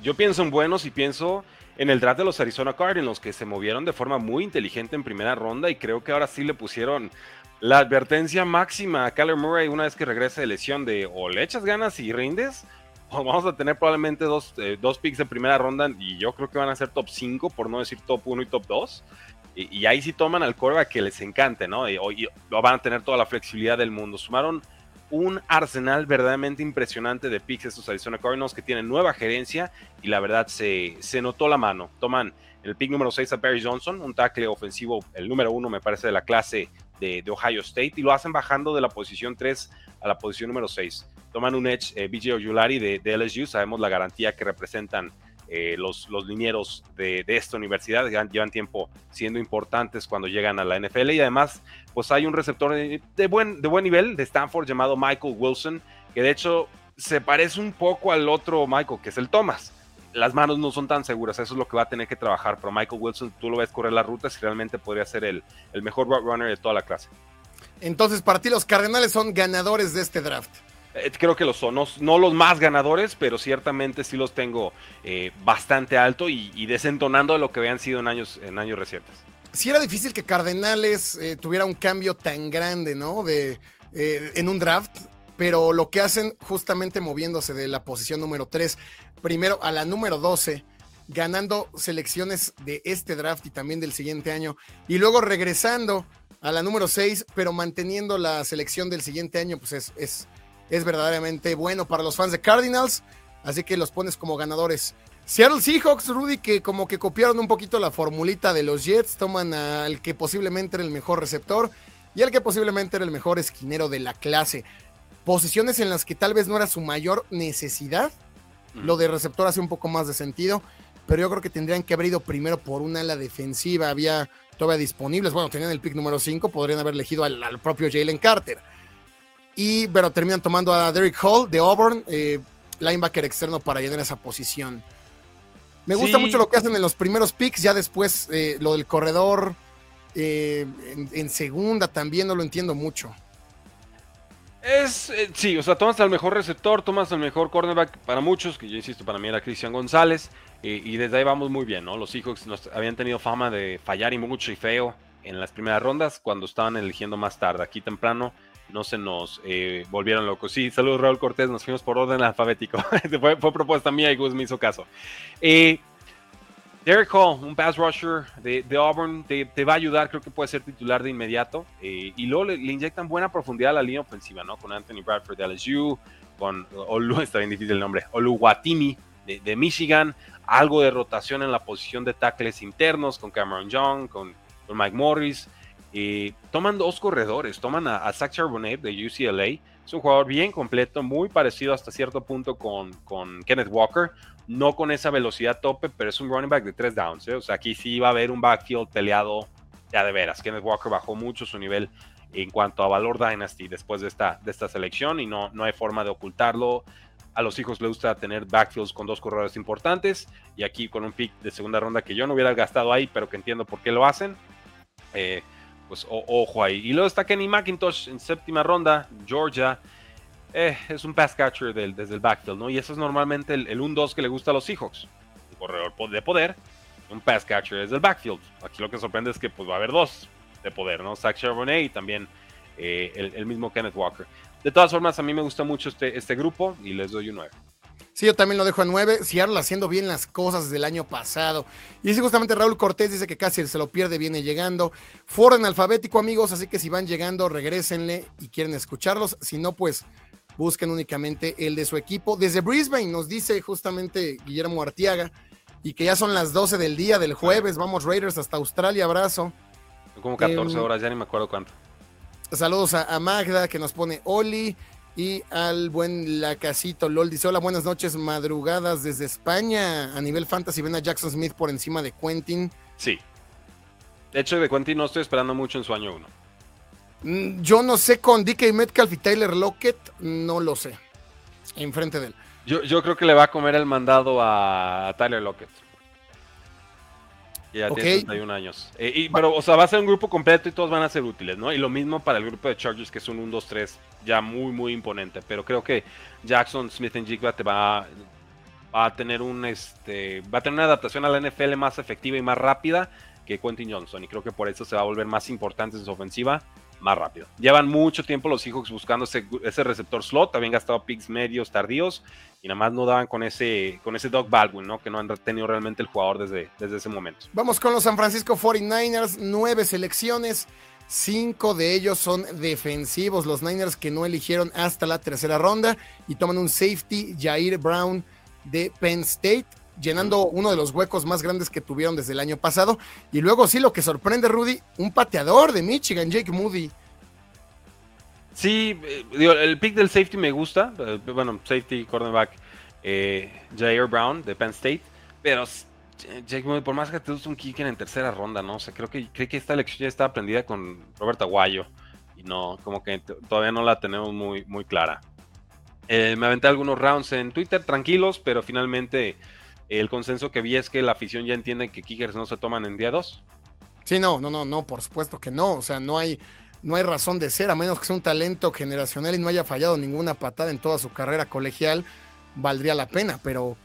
Yo pienso en buenos y pienso en el draft de los Arizona Cardinals, que se movieron de forma muy inteligente en primera ronda y creo que ahora sí le pusieron la advertencia máxima a Kyler Murray una vez que regrese de lesión de o le echas ganas y rindes, o vamos a tener probablemente dos, eh, dos picks de primera ronda y yo creo que van a ser top 5, por no decir top 1 y top 2. Y, ahí sí toman al coreback que les encante, ¿no? Y, y, van a tener toda la flexibilidad del mundo. Sumaron un arsenal verdaderamente impresionante de picks estos Arizona Cardinals que tienen nueva gerencia y la verdad se, se notó la mano. Toman el pick número 6 a Barry Johnson, un tackle ofensivo, el número 1 me parece de la clase de, Ohio State y lo hacen bajando de la posición 3 a la posición número 6. Toman un edge eh, BJ Ojulari de, de, LSU, sabemos la garantía que representan eh, los, los linieros de, esta universidad, llevan, tiempo siendo importantes cuando llegan a la NFL y además pues hay un receptor de, buen, de buen nivel de Stanford llamado Michael Wilson, que de hecho se parece un poco al otro Michael, que es el Thomas. Las manos no son tan seguras, eso es lo que va a tener que trabajar, pero Michael Wilson tú lo ves correr las rutas y realmente podría ser el, el mejor runner de toda la clase. Entonces, para ti los Cardenales son ganadores de este draft. Eh, creo que los son, no, los más ganadores, pero ciertamente sí los tengo eh, bastante alto y, desentonando de lo que habían sido en años, en años recientes. Sí era difícil que Cardenales eh, tuviera un cambio tan grande, ¿no? De, en un draft, pero lo que hacen justamente moviéndose de la posición número 3, primero a la número 12, ganando selecciones de este draft y también del siguiente año, y luego regresando a la número 6, pero manteniendo la selección del siguiente año, pues es, es es verdaderamente bueno para los fans de Cardinals, así que los pones como ganadores. Seattle Seahawks, Rudy, que como que copiaron un poquito la formulita de los Jets, toman al que posiblemente era el mejor receptor y al que posiblemente era el mejor esquinero de la clase. Posiciones en las que tal vez no era su mayor necesidad. Lo de receptor hace un poco más de sentido, pero yo creo que tendrían que haber ido primero por una ala defensiva. Había todavía disponibles. Bueno, tenían el pick número 5, podrían haber elegido al propio Jalen Carter y pero terminan tomando a Derek Hall de Auburn, eh, linebacker externo para llenar esa posición. Me gusta mucho lo que hacen en los primeros picks, ya después eh, lo del corredor eh, en, segunda también no lo entiendo mucho. Es, sí, o sea, tomas al mejor receptor, tomas al mejor cornerback para muchos, que yo insisto, para mí era Cristian González, y desde ahí vamos muy bien, ¿no? Los Seahawks nos habían tenido fama de fallar y mucho y feo en las primeras rondas cuando estaban eligiendo más tarde. Aquí temprano no se nos eh, volvieron locos. Sí, saludos Raúl Cortés, nos fuimos por orden alfabético. fue, propuesta mía y Gus me hizo caso. Eh, Derek Hall, un pass rusher de, Auburn, te, va a ayudar, creo que puede ser titular de inmediato. Eh, y luego le, inyectan buena profundidad a la línea ofensiva, ¿no? Con Anthony Bradford de LSU, con Olu, está bien difícil el nombre, Oluwatimi de, de Michigan, algo de rotación en la posición de tackles internos con Cameron Young, con Mike Morris. Y toman dos corredores, toman a, Zach Charbonnet de UCLA, es un jugador bien completo, muy parecido hasta cierto punto con, con Kenneth Walker, no con esa velocidad tope, pero es un running back de tres downs, ¿eh? o sea, aquí sí va a haber un backfield peleado ya de veras. Kenneth Walker bajó mucho su nivel en cuanto a valor Dynasty después de esta, de esta selección y no, no hay forma de ocultarlo. A los hijos les gusta tener backfields con dos corredores importantes y aquí con un pick de segunda ronda que yo no hubiera gastado ahí, pero que entiendo por qué lo hacen. Eh, pues ojo ahí. Y luego está Kenny McIntosh en séptima ronda, Georgia. Eh, es un pass catcher desde el backfield, ¿no? Y eso es normalmente el, 1-2 que le gusta a los Seahawks. Un corredor de poder, un pass catcher desde el backfield. Aquí lo que sorprende es que pues, va a haber dos de poder, ¿no? Zach Charbonnet y también eh, el, mismo Kenneth Walker. De todas formas, a mí me gusta mucho este, este grupo y les doy un 9. Sí, yo también lo dejo a 9. Seattle haciendo bien las cosas desde el año pasado. Y sí, justamente Raúl Cortés dice que casi se lo pierde, viene llegando. Foro en alfabético, amigos, así que si van llegando, regresenle y quieren escucharlos. Si no, pues busquen únicamente el de su equipo. Desde Brisbane nos dice justamente Guillermo Artiaga y que ya son las 12 del día del jueves. Vamos Raiders hasta Australia, abrazo. Como 14 em, horas, ya ni me acuerdo cuánto. Saludos a, a Magda que nos pone Oli. Y al buen Lacasito LOL dice: Hola, buenas noches, madrugadas desde España. A nivel fantasy, ven a Jackson Smith por encima de Quentin. Sí. De hecho, de Quentin no estoy esperando mucho en su año 1. Mm, Yo no sé con DK Metcalf y Tyler Lockett, no lo sé. Enfrente de él. Yo, yo creo que le va a comer el mandado a Tyler Lockett. Y ya tiene 31 años. Eh, y- pero, o sea, va a ser un grupo completo y todos van a ser útiles, ¿no? Y lo mismo para el grupo de Chargers, que es un 1, 2, 3, ya muy, muy imponente. Pero creo que Jackson Smith en Jigba te va, va a tener un este va a tener una adaptación a la NFL más efectiva y más rápida que Quentin Johnson. Y creo que por eso se va a volver más importante en su ofensiva más rápido. Llevan mucho tiempo los Seahawks buscando ese, ese receptor slot, habían gastado picks medios tardíos y nada más no daban con ese, con ese Doug Baldwin, ¿no? Que no han tenido realmente el jugador desde, desde ese momento. Vamos con los San Francisco 49ers, nueve selecciones, cinco de ellos son defensivos, los Niners que no eligieron hasta la tercera ronda y toman un safety, Jair Brown de Penn State, llenando uno de los huecos más grandes que tuvieron desde el año pasado. Y luego sí, lo que sorprende, Rudy, un pateador de Michigan, Jake Moody. Sí, eh, el pick del safety me gusta, eh, bueno, safety, cornerback, eh, Jair Brown de Penn State, pero Jake Moody, por más que te guste un kicker en tercera ronda, ¿no? O sea, creo que, creo que esta elección ya está aprendida con Robert Aguayo y no, como que todavía no la tenemos muy, muy clara. Me aventé algunos rounds en Twitter, tranquilos, pero finalmente el consenso que vi es que la afición ya entiende que kickers no se toman en día 2. Sí, no, no, no, no, por supuesto que no. O sea, no hay, no hay razón de ser, a menos que sea un talento generacional y no haya fallado ninguna patada en toda su carrera colegial, valdría la pena, pero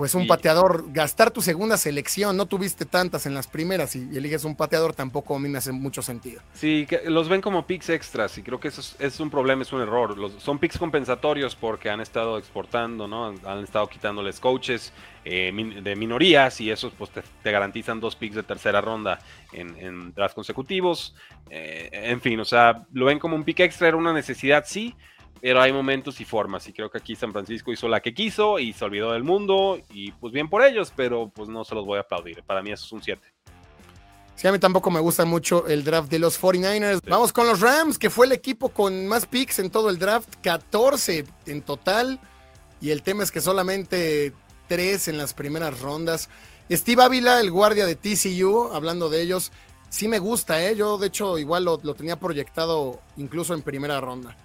pues un Sí. pateador, gastar tu segunda selección, no tuviste tantas en las primeras y eliges un pateador, tampoco a mí me hace mucho sentido. Sí, que los ven como picks extras y creo que eso es, es un problema, es un error. Los, son picks compensatorios porque han estado exportando, ¿no? Han, han estado quitándoles coaches eh, min- de minorías y esos pues te, te garantizan dos picks de tercera ronda en, en drafts consecutivos. Eh, en fin, o sea, lo ven como un pick extra, era una necesidad, sí, pero hay momentos y formas y creo que aquí San Francisco hizo la que quiso y se olvidó del mundo y pues bien por ellos, pero pues no se los voy a aplaudir. Para mí eso es un 7. Sí, a mí tampoco me gusta mucho el draft de los 49ers. Vamos con los Rams, que fue el equipo con más picks en todo el draft, 14 en total. Y el tema es que solamente 3 en las primeras rondas. Steve Ávila, el guardia de TCU, hablando de ellos, sí me gusta, ¿eh? Yo, de hecho, igual lo, lo tenía proyectado incluso en primera ronda.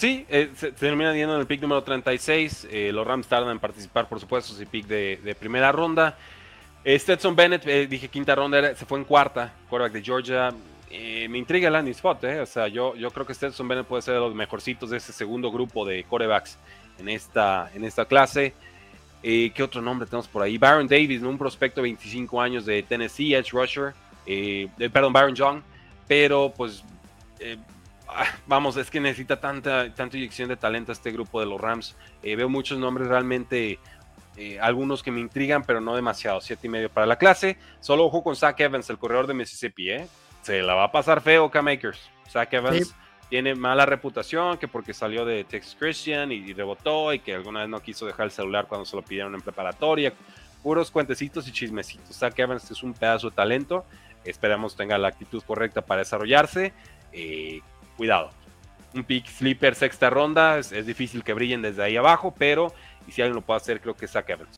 Sí, eh, se, termina yendo en el pick número 36. eh, los Rams tardan en participar, por supuesto, ese pick de, primera ronda. Eh, Stetson Bennett, eh, dije quinta ronda, se fue en cuarta, quarterback de Georgia. Eh, me intriga el landing spot. O sea, yo, yo creo que Stetson Bennett puede ser de los mejorcitos de ese segundo grupo de quarterbacks en esta, en esta clase. ¿Qué otro nombre tenemos por ahí? Baron Davis, un prospecto de 25 años de Tennessee, Edge Rusher. perdón, Baron Young. Pero, pues, vamos, es que necesita tanta, tanta inyección de talento este grupo de los Rams. Eh, veo muchos nombres realmente, eh, algunos que me intrigan, pero no demasiado. Siete y medio para la clase. Solo ojo con Zach Evans, el corredor de Mississippi, ¿eh? Se la va a pasar feo, K-Makers. Zach Evans Sí. tiene mala reputación, que porque salió de Texas Christian y, y rebotó, y que alguna vez no quiso dejar el celular cuando se lo pidieron en preparatoria. Puros cuentecitos y chismecitos. Zach Evans es un pedazo de talento. Esperamos tenga la actitud correcta para desarrollarse. Eh, cuidado. Un pick sleeper sexta ronda. Es, difícil que brillen desde ahí abajo, pero y si alguien lo puede hacer, creo que es Zach Evans.